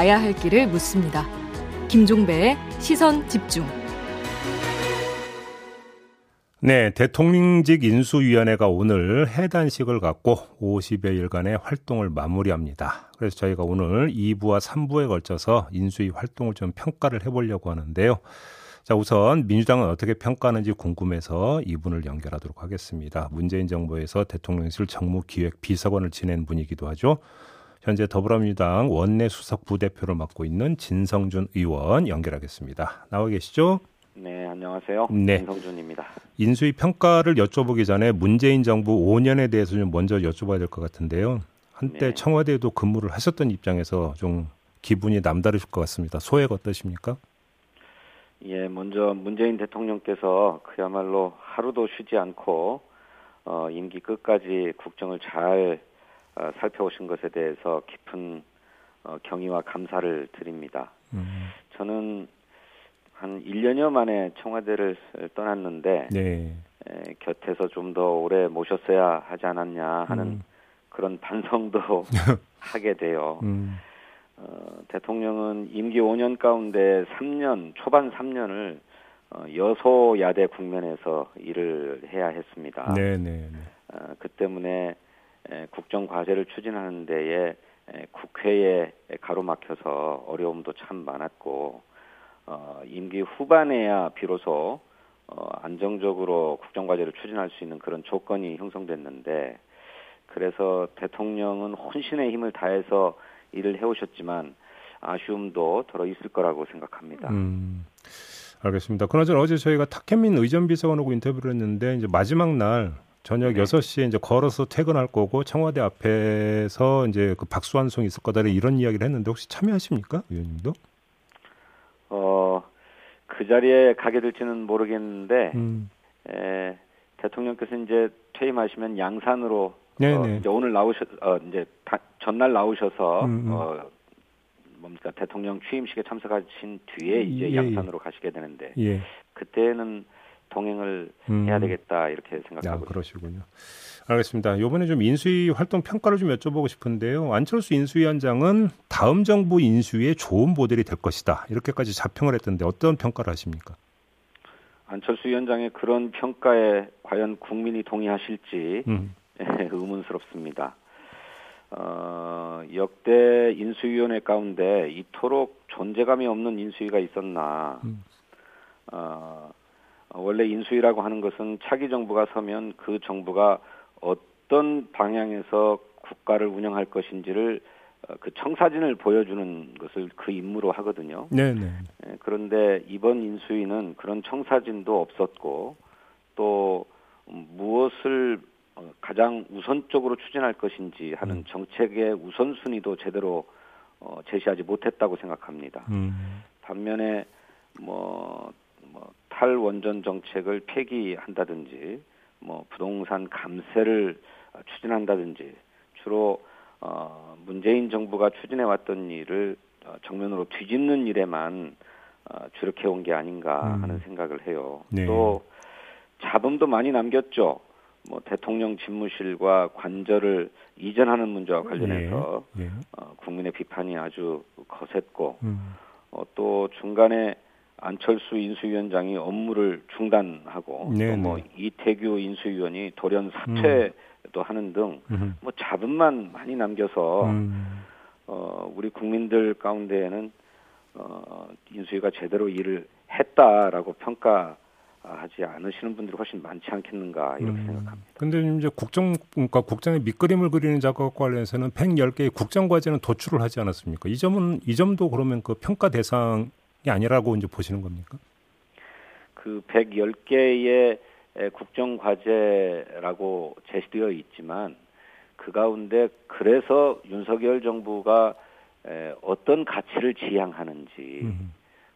가야 할 길을 묻습니다. 김종배의 시선 집중. 네, 대통령직 인수위원회가 오늘 해단식을 갖고 50여일간의 활동을 마무리합니다. 그래서 저희가 오늘 2부와 3부에 걸쳐서 인수위 활동을 좀 평가를 해보려고 하는데요. 자, 우선 민주당은 어떻게 평가하는지 궁금해서 이분을 연결하도록 하겠습니다. 문재인 정부에서 대통령실 정무기획 비서관을 지낸 분이기도 하죠. 현재 더불어민주당 원내 수석 부대표를 맡고 있는 진성준 의원 연결하겠습니다. 나와 계시죠? 네, 안녕하세요. 네. 김성준입니다. 인수위 평가를 여쭤보기 전에 문재인 정부 5년에 대해서 좀 먼저 여쭤봐야 될 것 같은데요. 한때 네. 청와대에도 근무를 하셨던 입장에서 좀 기분이 남다르실 것 같습니다. 소액 어떠십니까? 예, 먼저 문재인 대통령께서 그야말로 하루도 쉬지 않고 어, 임기 끝까지 국정을 잘 어, 살펴오신 것에 대해서 깊은 어, 경의와 감사를 드립니다. 음. 저는 한 1년여 만에 청와대를 떠났는데 네. 에, 곁에서 좀 더 오래 모셨어야 하지 않았냐 하는 음. 그런 반성도 하게 돼요. 음. 어, 대통령은 임기 5년 가운데 3년 초반 3년을 어, 여소야대 국면에서 일을 해야 했습니다. 네, 네, 네. 어, 그 때문에 에, 국정 과제를 추진하는 데에 에, 국회에 가로막혀서 어려움도 참 많았고 어, 임기 후반에야 비로소 어, 안정적으로 국정 과제를 추진할 수 있는 그런 조건이 형성됐는데 그래서 대통령은 혼신의 힘을 다해서 일을 해오셨지만 아쉬움도 들어 있을 거라고 생각합니다. 음, 알겠습니다. 그나저나 어제 저희가 탁현민 의전 비서관하고 인터뷰를 했는데 이제 마지막 날 저녁 네. 6시에 이제 걸어서 퇴근할 거고 청와대 앞에서 이제 그 박수 한 송 있을 거다 이런 이야기를 했는데 혹시 참여하십니까? 의원님도? 어, 그 자리에 가게 될지는 모르겠는데, 음. 에, 대통령께서 이제 퇴임하시면 양산으로 어, 이제 오늘 나오셔 어, 이제 다, 전날 나오셔서 음, 음. 어, 뭡니까 대통령 취임식에 참석하신 뒤에 이제 예, 예. 양산으로 예. 가시게 되는데 예. 그때는 동행을 음. 해야 되겠다 이렇게 생각하고 아, 그러시군요. 알겠습니다. 이번에 좀 인수위 활동 평가를 좀 여쭤보고 싶은데요. 안철수 인수위원장은 다음 정부 인수위의 좋은 모델이 될 것이다. 이렇게까지 자평을 했던데 어떤 평가를 하십니까? 안철수 위원장의 그런 평가에 과연 국민이 동의하실지 음. 의문스럽습니다. 어, 역대 인수위원회 가운데 이토록 존재감이 없는 인수위가 있었나. 음. 어, 원래 인수위라고 하는 것은 차기 정부가 서면 그 정부가 어떤 방향에서 국가를 운영할 것인지를 어, 그 청사진을 보여주는 것을 그 임무로 하거든요. 네, 네. 예, 그런데 이번 인수위는 그런 청사진도 없었고 또 무엇을 어, 가장 우선적으로 추진할 것인지 하는 음. 정책의 우선순위도 제대로 어, 제시하지 못했다고 생각합니다. 음. 반면에 뭐, 뭐 탈원전 정책을 폐기한다든지 뭐 부동산 감세를 추진한다든지 주로 어, 문재인 정부가 추진해 왔던 일을 어, 정면으로 뒤집는 일에만 어, 주력해 온 게 아닌가 음. 하는 생각을 해요. 네. 또 잡음도 많이 남겼죠. 뭐 대통령 집무실과 관절을 이전하는 문제와 관련해서 네. 네. 어, 국민의 비판이 아주 거셌고 음. 어, 또 중간에 안철수 인수위원장이 업무를 중단하고 네, 또뭐 네. 이태규 인수위원이 돌연 사퇴도 음. 하는 등 뭐 잡음만 많이 남겨서 음. 어, 우리 국민들 가운데에는 어, 인수위가 제대로 일을 했다라고 평가 하지 않으시는 분들이 훨씬 많지 않겠는가 이렇게 음. 생각합니다. 근데 이제 국정 그러니까 국장의 밑그림을 그리는 작업 관련해서는 110개의 국정 과제는 도출을 하지 않았습니까? 이 점은 이 점도 그러면 그 평가 대상 아니라고 이제 보시는 겁니까? 그 110개의 국정 과제라고 제시되어 있지만 그 가운데 그래서 윤석열 정부가 어떤 가치를 지향하는지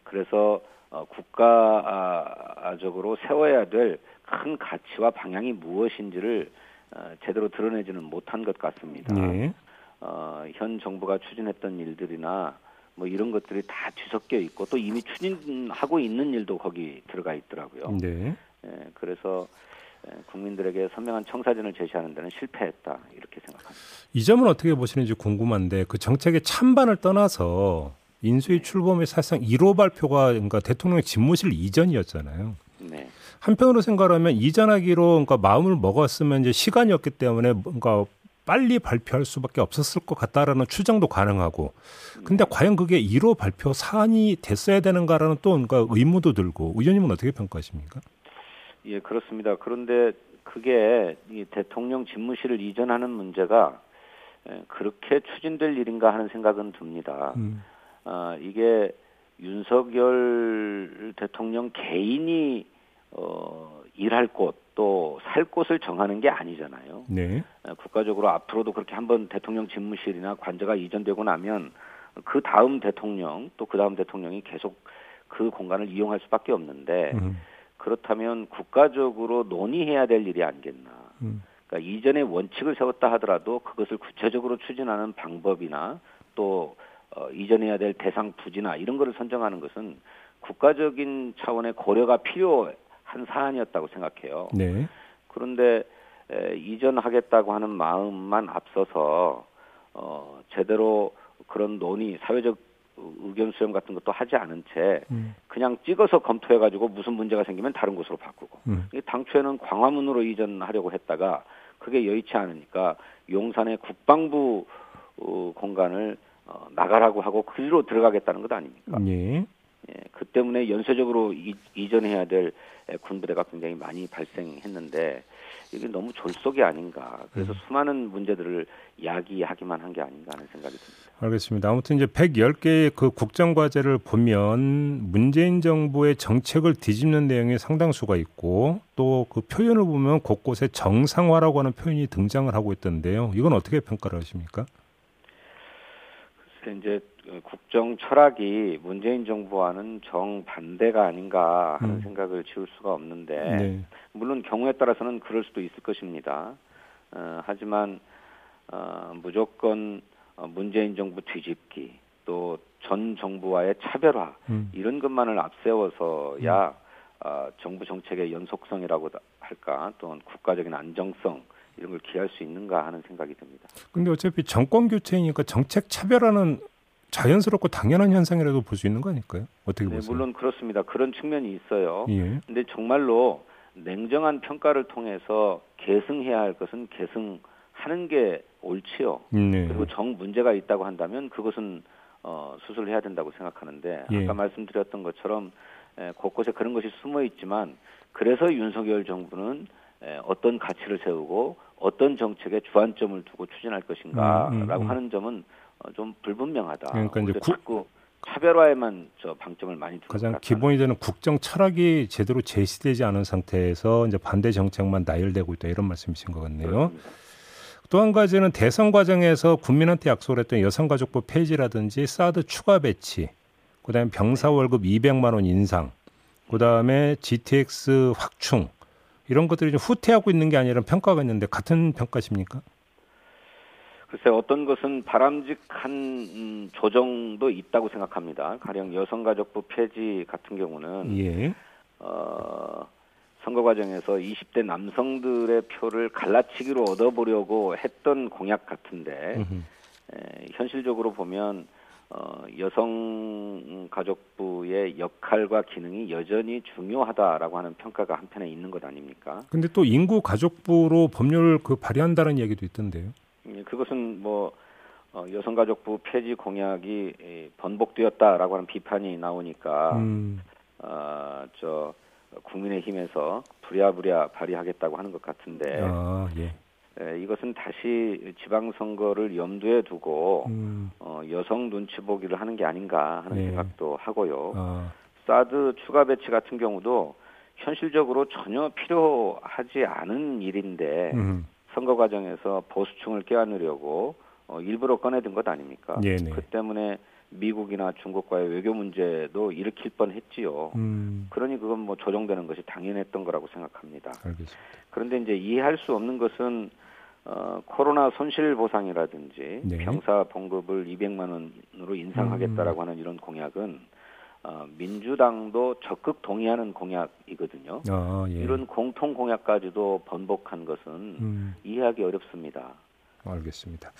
그래서 어, 국가적으로 세워야 될 큰 가치와 방향이 무엇인지를 어, 제대로 드러내지는 못한 것 같습니다. 네. 어, 현 정부가 추진했던 일들이나 뭐 이런 것들이 다 뒤섞여 있고 또 이미 추진하고 있는 일도 거기 들어가 있더라고요. 네. 예, 그래서 예, 국민들에게 선명한 청사진을 제시하는 데는 실패했다 이렇게 생각합니다. 이 점은 어떻게 보시는지 궁금한데 그 정책의 찬반을 떠나서 인수위 네. 출범의 사실상 1호 발표가 그러니까 대통령의 집무실 이전이었잖아요. 네. 한편으로 생각하면 이전하기로 그러니까 마음을 먹었으면 이제 시간이었기 때문에 뭔가 빨리 발표할 수밖에 없었을 것 같다라는 추정도 가능하고 근데 네. 과연 그게 1호 발표 사안이 됐어야 되는가라는 또 뭔가 의무도 들고 의원님은 어떻게 평가하십니까? 예 그렇습니다. 그런데 그게 이 대통령 집무실을 이전하는 문제가 그렇게 추진될 일인가 하는 생각은 듭니다. 음. 아, 이게 윤석열 대통령 개인이 어, 일할 곳 또 살 곳을 정하는 게 아니잖아요. 네. 국가적으로 앞으로도 그렇게 한번 대통령 집무실이나 관저가 이전되고 나면 그 다음 대통령 또 그 다음 대통령이 계속 그 공간을 이용할 수밖에 없는데 음. 그렇다면 국가적으로 논의해야 될 일이 아니겠나. 음. 그러니까 이전에 원칙을 세웠다 하더라도 그것을 구체적으로 추진하는 방법이나 또 어, 이전해야 될 대상 부지나 이런 것을 선정하는 것은 국가적인 차원의 고려가 필요 한 사안이었다고 생각해요. 네. 그런데 에, 이전하겠다고 하는 마음만 앞서서 어, 제대로 그런 논의, 사회적 의견 수렴 같은 것도 하지 않은 채 음. 그냥 찍어서 검토해 가지고 무슨 문제가 생기면 다른 곳으로 바꾸고 음. 당초에는 광화문으로 이전하려고 했다가 그게 여의치 않으니까 용산의 국방부 어, 공간을 어, 나가라고 하고 그리로 들어가겠다는 것 아닙니까? 예. 예, 그 때문에 연쇄적으로 이, 이전해야 될 군부대가 굉장히 많이 발생했는데 이게 너무 졸속이 아닌가. 그래서 음. 수많은 문제들을 야기하기만 한 게 아닌가 하는 생각이 듭니다. 알겠습니다. 아무튼 이제 110개의 그 국정 과제를 보면 문재인 정부의 정책을 뒤집는 내용이 상당수가 있고 또 그 표현을 보면 곳곳에 정상화라고 하는 표현이 등장을 하고 있던데요. 이건 어떻게 평가를 하십니까? 글쎄 이제 국정 철학이 문재인 정부와는 정반대가 아닌가 하는 음. 생각을 지울 수가 없는데 네. 물론 경우에 따라서는 그럴 수도 있을 것입니다. 어, 하지만 어, 무조건 어, 문재인 정부 뒤집기 또 전 정부와의 차별화 음. 이런 것만을 앞세워서야 음. 어, 정부 정책의 연속성이라고 할까 또는 국가적인 안정성 이런 걸 기할 수 있는가 하는 생각이 듭니다. 근데 어차피 정권 교체이니까 정책 차별화는 자연스럽고 당연한 현상이라도 볼 수 있는 거 아닐까요? 어떻게 네, 보세요? 물론 그렇습니다. 그런 측면이 있어요. 예. 근데 정말로 냉정한 평가를 통해서 계승해야 할 것은 계승하는 게 옳지요. 네. 그리고 정 문제가 있다고 한다면 그것은 어, 수술을 해야 된다고 생각하는데 예. 아까 말씀드렸던 것처럼 에, 곳곳에 그런 것이 숨어 있지만 그래서 윤석열 정부는 에, 어떤 가치를 세우고 어떤 정책에 주안점을 두고 추진할 것인가라고 음, 음, 음. 하는 점은 어, 좀 불분명하다. 그러니까 이제 구, 자꾸 차별화에만 저 방점을 많이 두는 가장 기본이 되는 국정 철학이 제대로 제시되지 않은 상태에서 이제 반대 정책만 나열되고 있다 이런 말씀이신 것 같네요. 또 한 가지는 대선 과정에서 국민한테 약속을 했던 여성가족부 폐지라든지 사드 추가 배치, 그다음에 병사 월급 200만 원 인상, 그다음에 GTX 확충 이런 것들이 좀 후퇴하고 있는 게 아니라 평가가 있는데 같은 평가십니까? 글쎄 어떤 것은 바람직한 음, 조정도 있다고 생각합니다. 가령 여성가족부 폐지 같은 경우는 예. 어, 선거 과정에서 20대 남성들의 표를 갈라치기로 얻어보려고 했던 공약 같은데 에, 현실적으로 보면 어, 여성 가족부의 역할과 기능이 여전히 중요하다라고 하는 평가가 한편에 있는 것 아닙니까? 근데 또 인구 가족부로 법률 그 발의한다는 얘기도 있던데요. 예, 그것은 뭐 어, 여성가족부 폐지 공약이 번복되었다라고 하는 비판이 나오니까 음. 어, 저 국민의힘에서 부랴부랴 발의하겠다고 하는 것 같은데 아, 예. 에, 이것은 다시 지방선거를 염두에 두고 음. 어, 여성 눈치 보기를 하는 게 아닌가 하는 예. 생각도 하고요. 아. 사드 추가 배치 같은 경우도 현실적으로 전혀 필요하지 않은 일인데 음. 선거 과정에서 보수층을 껴안으려고 어, 일부러 꺼내든 것 아닙니까? 네네. 그 때문에 미국이나 중국과의 외교 문제도 일으킬 뻔했지요. 음. 그러니 그건 뭐 조정되는 것이 당연했던 거라고 생각합니다. 알겠습니다. 그런데 이제 이해할 수 없는 것은 어, 코로나 손실 보상이라든지 네. 병사 봉급을 200만 원으로 인상하겠다라고 음. 하는 이런 공약은 어, 민주당도 적극 동의하는 공약이거든요. 아, 예. 이런 공통 공약까지도 번복한 것은 음. 이해하기 어렵습니다. 알겠습니다.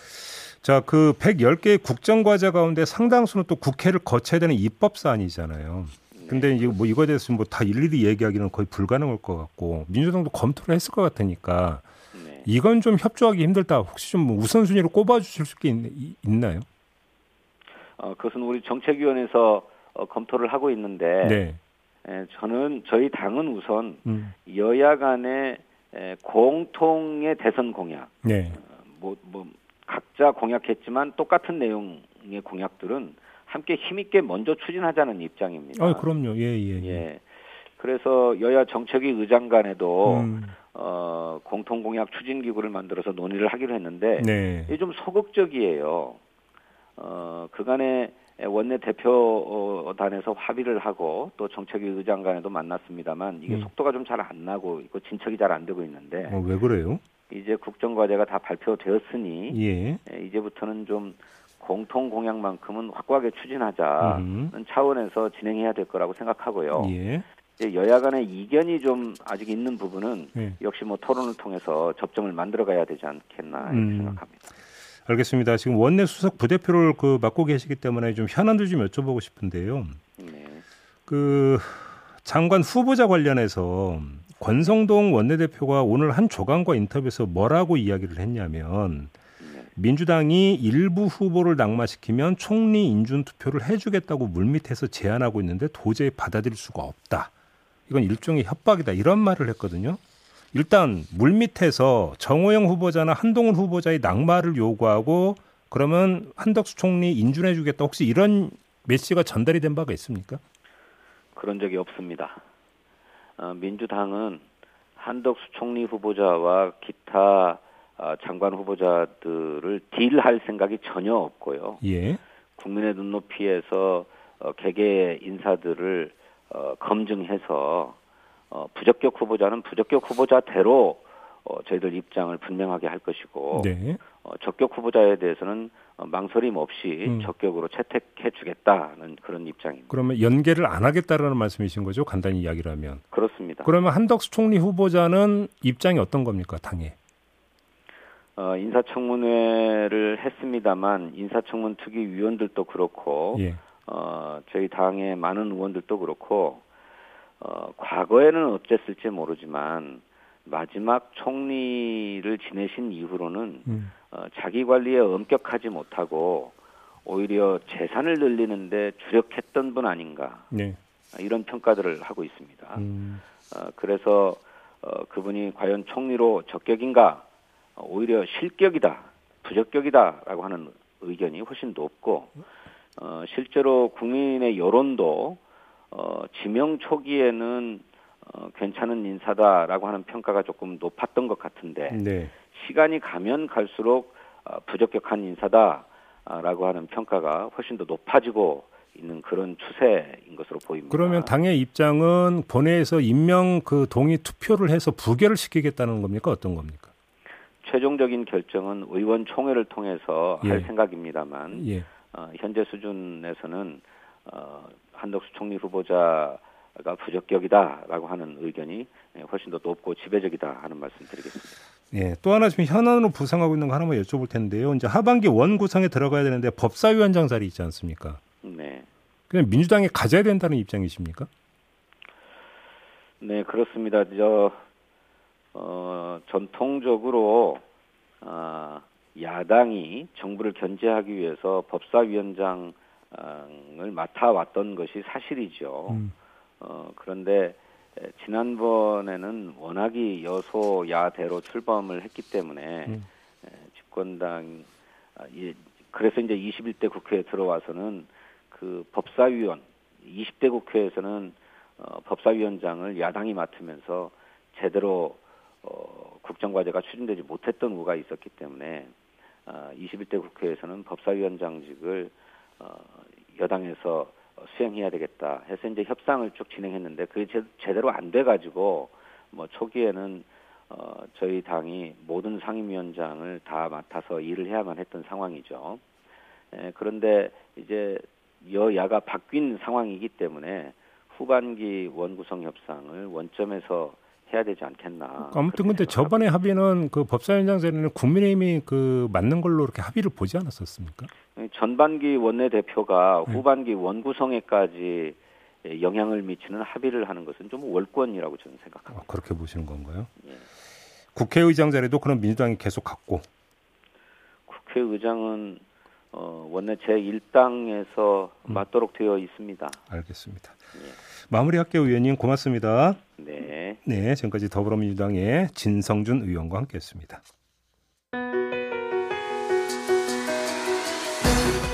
자, 그 110개의 국정과제 가운데 상당수는 또 국회를 거쳐야 되는 입법 사안이잖아요. 근데 네. 이제 뭐 이거에 대해서 뭐 다 일일이 얘기하기는 거의 불가능할 것 같고 민주당도 검토를 했을 것 같으니까 네. 이건 좀 협조하기 힘들다. 혹시 좀 우선순위로 꼽아주실 수 있, 있나요? 어, 그것은 우리 정책위원회에서 어, 검토를 하고 있는데 네. 에, 저는 저희 당은 우선 음. 여야 간의 에, 공통의 대선 공약, 네. 어, 뭐, 뭐 각자 공약했지만 똑같은 내용의 공약들은 함께 힘있게 먼저 추진하자는 입장입니다. 아, 그럼요. 예, 예, 예. 예. 그래서 여야 정책위 의장 간에도 음. 어, 공통 공약 추진 기구를 만들어서 논의를 하기로 했는데 네. 이게 좀 소극적이에요. 어, 그간에 원내 대표단에서 합의를 하고 또 정책위 의장 간에도 만났습니다만 이게 음. 속도가 좀 잘 안 나고 있고 진척이 잘 안 되고 있는데 어, 왜 그래요? 이제 국정과제가 다 발표되었으니 예. 이제부터는 좀 공통 공약만큼은 확고하게 추진하자는 음. 차원에서 진행해야 될 거라고 생각하고요. 예. 여야 간의 이견이 좀 아직 있는 부분은 예. 역시 뭐 토론을 통해서 접점을 만들어 가야 되지 않겠나 음. 생각합니다. 알겠습니다. 지금 원내 수석 부대표를 그 맡고 계시기 때문에 좀 현안들 좀 여쭤보고 싶은데요. 네. 그 장관 후보자 관련해서 권성동 원내대표가 오늘 한 조간과 인터뷰에서 뭐라고 이야기를 했냐면 민주당이 일부 후보를 낙마시키면 총리 인준 투표를 해주겠다고 물밑에서 제안하고 있는데 도저히 받아들일 수가 없다. 이건 일종의 협박이다. 이런 말을 했거든요. 일단 물밑에서 정호영 후보자나 한동훈 후보자의 낙마를 요구하고 그러면 한덕수 총리 인준해 주겠다. 혹시 이런 메시지가 전달이 된 바가 있습니까? 그런 적이 없습니다. 어, 민주당은 한덕수 총리 후보자와 기타 어, 장관 후보자들을 딜할 생각이 전혀 없고요. 예. 국민의 눈높이에서 어, 개개 인사들을 어, 검증해서 어, 부적격 후보자는 부적격 후보자대로 어, 저희들 입장을 분명하게 할 것이고 네. 어, 적격 후보자에 대해서는 어, 망설임 없이 음. 적격으로 채택해 주겠다는 그런 입장입니다. 그러면 연계를 안 하겠다라는 말씀이신 거죠? 간단히 이야기를 하면. 그렇습니다. 그러면 한덕수 총리 후보자는 입장이 어떤 겁니까? 당에? 어, 인사청문회를 했습니다만 인사청문 특위 위원들도 그렇고 예. 어, 저희 당의 많은 의원들도 그렇고 어, 과거에는 어땠을지 모르지만 마지막 총리를 지내신 이후로는 음. 어, 자기 관리에 엄격하지 못하고 오히려 재산을 늘리는데 주력했던 분 아닌가 네. 이런 평가들을 하고 있습니다. 음. 어, 그래서 어, 그분이 과연 총리로 적격인가 오히려 실격이다, 부적격이다라고 하는 의견이 훨씬 높고 어, 실제로 국민의 여론도 어, 지명 초기에는 어, 괜찮은 인사다라고 하는 평가가 조금 높았던 것 같은데 네. 시간이 가면 갈수록 어, 부적격한 인사다라고 하는 평가가 훨씬 더 높아지고 있는 그런 추세인 것으로 보입니다. 그러면 당의 입장은 본회에서 임명 그 동의 투표를 해서 부결을 시키겠다는 겁니까? 어떤 겁니까? 최종적인 결정은 의원총회를 통해서 예. 할 생각입니다만 예. 어, 현재 수준에서는 어, 한덕수 총리 후보자가 부적격이다라고 하는 의견이 훨씬 더 높고 지배적이다 하는 말씀드리겠습니다. 예, 또 하나 지금 현안으로 부상하고 있는 거 하나만 여쭤볼 텐데요. 이제 하반기 원 구성에 들어가야 되는데 법사위원장 자리 있지 않습니까? 네. 그냥 민주당이 가져야 된다는 입장이십니까? 네, 그렇습니다. 저 어, 전통적으로 어, 야당이 정부를 견제하기 위해서 법사위원장을 맡아왔던 것이 사실이죠. 음. 어, 그런데 지난번에는 워낙이 여소야대로 출범을 했기 때문에 음. 집권당 아, 예, 그래서 이제 21대 국회에 들어와서는 그 법사위원 20대 국회에서는 어, 법사위원장을 야당이 맡으면서 제대로 어, 국정과제가 추진되지 못했던 우가 있었기 때문에 어, 21대 국회에서는 법사위원장직을 어, 여당에서 수행해야 되겠다 해서 이제 협상을 쭉 진행했는데 그게 제, 제대로 안 돼가지고 뭐 초기에는 어, 저희 당이 모든 상임위원장을 다 맡아서 일을 해야만 했던 상황이죠. 에, 그런데 이제 여야가 바뀐 상황이기 때문에 후반기 원구성 협상을 원점에서 해야 되지 않겠나. 아무튼 근데 저번에 합의는 그 법사위원장제는 국민의힘이 그 맞는 걸로 이렇게 합의를 보지 않았었습니까? 전반기 원내대표가 네. 후반기 원구성에까지 영향을 미치는 합의를 하는 것은 좀 월권이라고 저는 생각합니다. 아, 그렇게 보시는 건가요? 예. 국회의장 자리도 그럼 민주당이 계속 갖고 국회의장은 어, 원내 제1당에서 음. 맞도록 되어 있습니다. 알겠습니다. 예. 마무리할게요, 의원님. 고맙습니다. 네. 네, 지금까지 더불어민주당의 진성준 의원과 함께했습니다.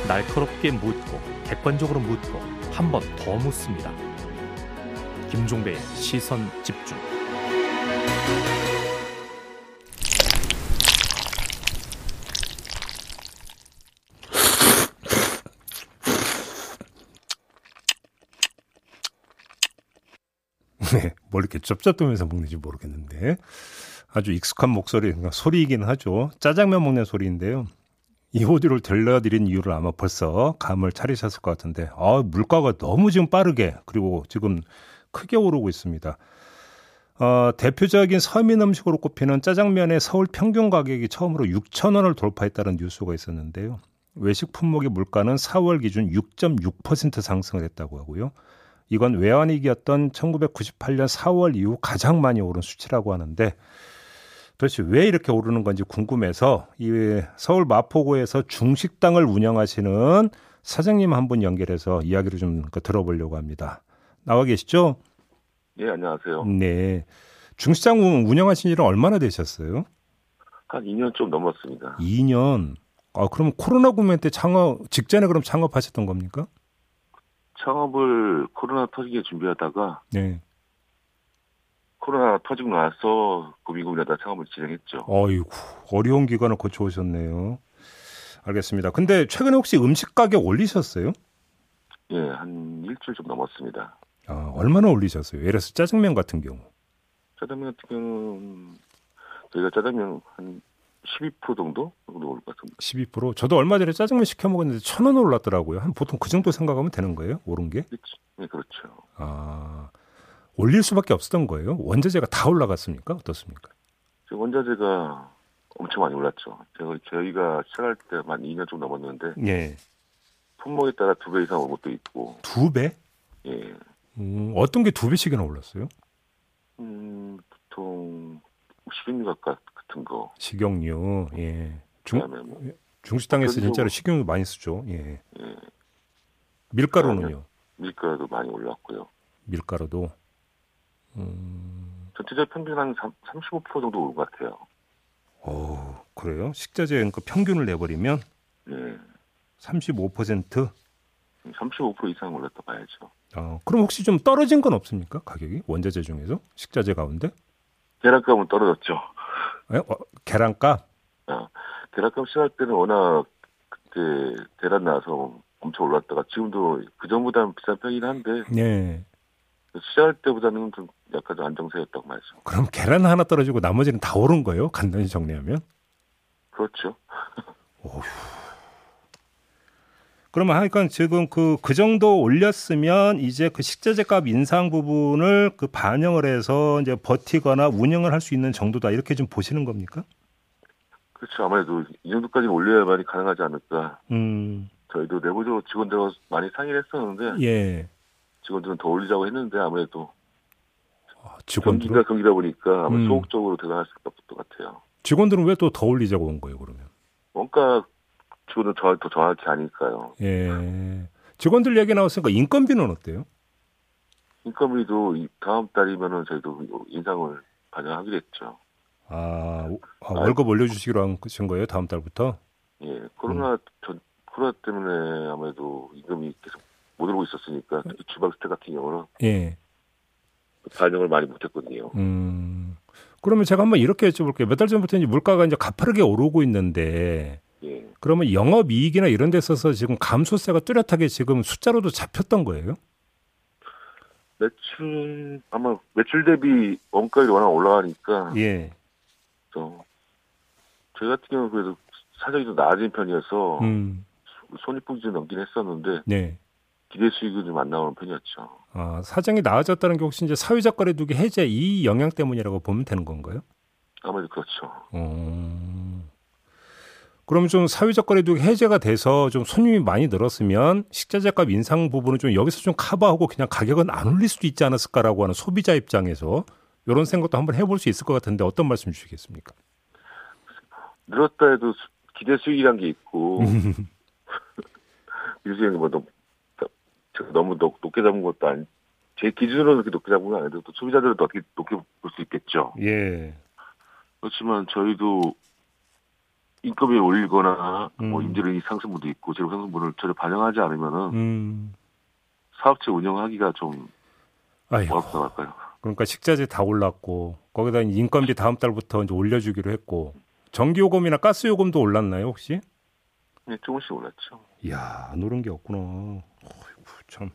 날카롭게 묻고 객관적으로 묻고 한 번 더 묻습니다. 김종배의 시선 집중. 네, 뭘 이렇게 쩝쩝대면서 먹는지 모르겠는데 아주 익숙한 목소리, 그러니까 소리이긴 하죠. 짜장면 먹는 소리인데요. 이 오디오를 들려드린 이유를 아마 벌써 감을 차리셨을 것 같은데, 아, 물가가 너무 지금 빠르게, 그리고 지금 크게 오르고 있습니다. 어, 대표적인 서민 음식으로 꼽히는 짜장면의 서울 평균 가격이 처음으로 6천 원을 돌파했다는 뉴스가 있었는데요. 외식 품목의 물가는 4월 기준 6.6% 상승을 했다고 하고요. 이건 외환위기였던 1998년 4월 이후 가장 많이 오른 수치라고 하는데 도대체 왜 이렇게 오르는 건지 궁금해서 이 서울 마포구에서 중식당을 운영하시는 사장님 한 분 연결해서 이야기를 좀 들어보려고 합니다. 나와 계시죠? 네, 안녕하세요. 네. 중식당 운영하신 지는 얼마나 되셨어요? 한 2년 좀 넘었습니다. 2년. 아, 그럼 코로나 국면 때 창업 직전에 그럼 창업하셨던 겁니까? 창업을 코로나 터지게 준비하다가 네. 코로나 터지고 나서 고민고민하다 창업을 진행했죠. 어이구 어려운 기간을 거쳐오셨네요. 알겠습니다. 근데 최근에 혹시 음식 가격 올리셨어요? 예, 한 일주일 좀 넘었습니다. 아, 얼마나 올리셨어요? 예를 들어서 짜장면 같은 경우. 짜장면 같은 경우는 저희가 짜장면 한 12% 정도 정도 오를 것 같습니다. 12%? 저도 얼마 전에 짜장면 시켜 먹었는데 천 원 올랐더라고요. 한 보통 그 정도 생각하면 되는 거예요? 오른 게? 그렇죠. 네, 그렇죠. 아, 올릴 수밖에 없었던 거예요? 원자재가 다 올라갔습니까? 어떻습니까? 원자재가 엄청 많이 올랐죠. 제가 저희가 시작할 때만 2년 좀 넘었는데, 예. 품목에 따라 두 배 이상 올 것도 있고. 두 배? 예. 음, 어떤 게 두 배씩이나 올랐어요? 음, 보통 식용유 가까 같은 거. 식용유, 예. 중, 뭐 중식당에서 진짜로 식용유 많이 쓰죠. 예. 예. 밀가루는요? 밀가루도 많이 올랐고요. 밀가루도. 음... 전체적 평균 한 35% 정도 오른 것 같아요. 오, 그래요? 식자재 그 평균을 내버리면 네. 35%? 35% 이상 올랐다 봐야죠. 어, 그럼 혹시 좀 떨어진 건 없습니까? 가격이 원자재 중에서 식자재 가운데? 계란값은 떨어졌죠. 네? 어, 계란값? 어, 계란값 시작할 때는 워낙 그때 대란 나서 엄청 올랐다가 지금도 그 전보다는 비싼 편이긴 한데. 네. 시작할 때보다는 좀 약간 안정세였다고 말이죠. 그럼 계란 하나 떨어지고 나머지는 다 오른 거예요? 간단히 정리하면? 그렇죠. 그러면 하여간 지금 그, 그 정도 올렸으면 이제 그 식자재 값 인상 부분을 그 반영을 해서 이제 버티거나 운영을 할 수 있는 정도다. 이렇게 좀 보시는 겁니까? 그렇죠. 아무래도 이 정도까지는 올려야만이 가능하지 않을까. 음. 저희도 내부적으로 직원들하고 많이 상의를 했었는데. 예. 직원들은 더 올리자고 했는데 아무래도 아, 직원들 경기가 경기다 보니까 아마 음. 소극적으로 대응할 수밖에 없을 것 같아요. 직원들은 왜 또 더 올리자고 온 거예요, 그러면? 뭔가 직원은 저, 더 정확히 아니까요. 예. 직원들 얘기 나왔으니까 인건비는 어때요? 인건비도 다음 달이면은 저희도 인상을 반영하기로 했죠. 아, 아 월급 올려주시기로 하신 거예요? 다음 달부터? 예, 코로나 음. 전 코로나 때문에 아무래도 임금이 계속 못 오르고 있었으니까 특히 주방 스태 같은 경우는 예. 반영을 많이 못했거든요. 음. 그러면 제가 한번 이렇게 여쭤볼게요. 몇 달 전부터 이제 물가가 이제 가파르게 오르고 있는데, 예. 그러면 영업 이익이나 이런 데 있어서 지금 감소세가 뚜렷하게 지금 숫자로도 잡혔던 거예요? 매출 아마 매출 대비 원가율이 워낙 올라가니까 예. 또 저희 같은 경우는 그래도 사정이 좀 나아진 편이어서 음. 손익분기 좀 넘긴 했었는데 네. 기대 수익은 좀 안 나오는 편이었죠. 아, 사정이 나아졌다는 게 혹시 이제 사회적 거래두기 해제 이 영향 때문이라고 보면 되는 건가요? 아무래도 그렇죠. 어... 그럼 좀 사회적 거래두기 해제가 돼서 좀 손님이 많이 늘었으면 식자재값 인상 부분은 좀 여기서 좀 커버하고 그냥 가격은 안 올릴 수도 있지 않았을까라고 하는 소비자 입장에서 이런 생각도 한번 해볼 수 있을 것 같은데 어떤 말씀 주시겠습니까? 늘었다 해도 기대 수익이란 게 있고 수익이 뭐 너무, 너무 높, 게 잡은 것도 아니 제 기준으로는 그렇게 높게 잡은 건 아닌데 또 소비자들도 어떻게 높게 볼 수 있겠죠. 예. 그렇지만 저희도 인건비 올리거나 뭐 음. 뭐 인재료 상승분도 있고 재료 상승분을 전혀 반영하지 않으면은 음. 사업체 운영하기가 좀 어렵다고 할까요? 그러니까 식자재 다 올랐고 거기다 인건비 다음 달부터 이제 올려주기로 했고 전기 요금이나 가스 요금도 올랐나요 혹시? 네, 조금씩 올랐죠. 이야, 안 오른 게 없구나. 어이구, 참.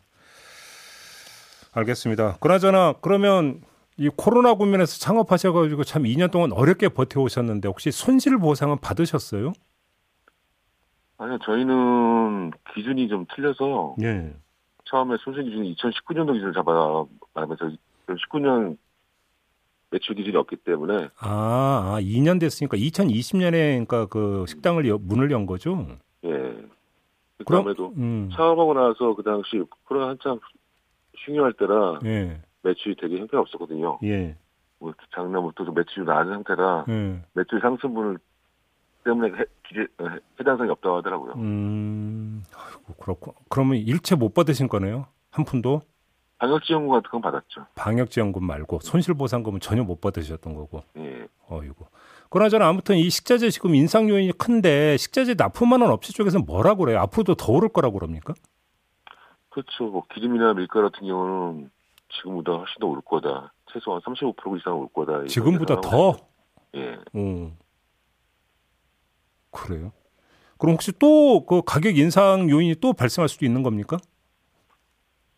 알겠습니다. 그나저나 그러면 이 코로나 국면에서 창업하셔가지고 참 2년 동안 어렵게 버텨오셨는데 혹시 손실 보상은 받으셨어요? 아니요, 저희는 기준이 좀 틀려서 예. 처음에 손실 기준이 2019년도 기준을 잡아 말하면서 19년 매출 기준이 없기 때문에 아, 아 2년 됐으니까 2020년에 그러니까 그 식당을 여, 문을 연 거죠? 예. 그럼에도 음. 창업하고 나서 그 당시 코로나 한창 흉흉할 때라 예. 매출이 되게 형편없었거든요. 예. 뭐 작년부터 좀 매출이 낮은 상태라 예. 매출 상승분을 때문에 해, 기재, 해당성이 없다고 하더라고요. 음, 아이고, 그렇고 그러면 일체 못 받으신 거네요? 한 푼도? 방역지원금 같은 건 받았죠. 방역지원금 말고 손실보상금은 전혀 못 받으셨던 거고. 예. 어이고. 그나저나 아무튼 이 식자재 지금 인상 요인이 큰데 식자재 납품하는 업체 쪽에서 뭐라고 그래요? 앞으로도 더 오를 거라고 그럽니까? 그렇죠. 뭐 기름이나 밀가 같은 경우는 지금보다 훨씬 더 올 거다. 최소한 35% 이상 올 거다. 지금보다 더? 예. 음. 그래요? 그럼 혹시 또 그 가격 인상 요인이 또 발생할 수도 있는 겁니까?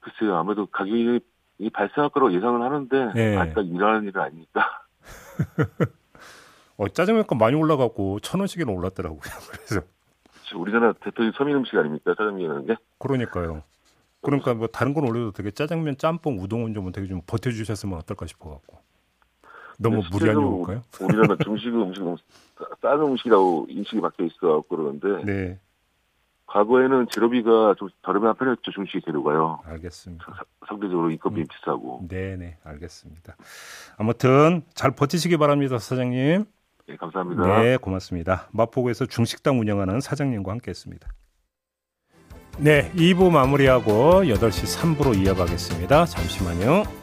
글쎄요. 아무래도 가격이 발생할 거라고 예상을 하는데 예. 아직까지 일하는 일은 아니니까. 어, 짜장면값 많이 올라가고 천 원씩이나 올랐더라고요. 그래서 우리나라 대표적인 서민 음식 아닙니까 짜장면이라는 게? 그러니까요. 그러니까 뭐 다른 건 올려도 되게 짜장면, 짬뽕, 우동은 좀 되게 좀 버텨주셨으면 어떨까 싶어갖고. 너무 네, 무리한 요구일까요? 우리나라 중식 음식 너무 싼 음식이라고 인식이 박혀 있어 그러는데. 네. 과거에는 재료비가 좀 저렴한 편이었죠 중식 재료가요. 알겠습니다. 사, 상대적으로 인건비 음. 비싸고. 네네 알겠습니다. 아무튼 잘 버티시기 바랍니다 사장님. 네 감사합니다. 네 고맙습니다. 마포구에서 중식당 운영하는 사장님과 함께했습니다. 네 2부 마무리하고 8시 3부로 이어가겠습니다. 잠시만요.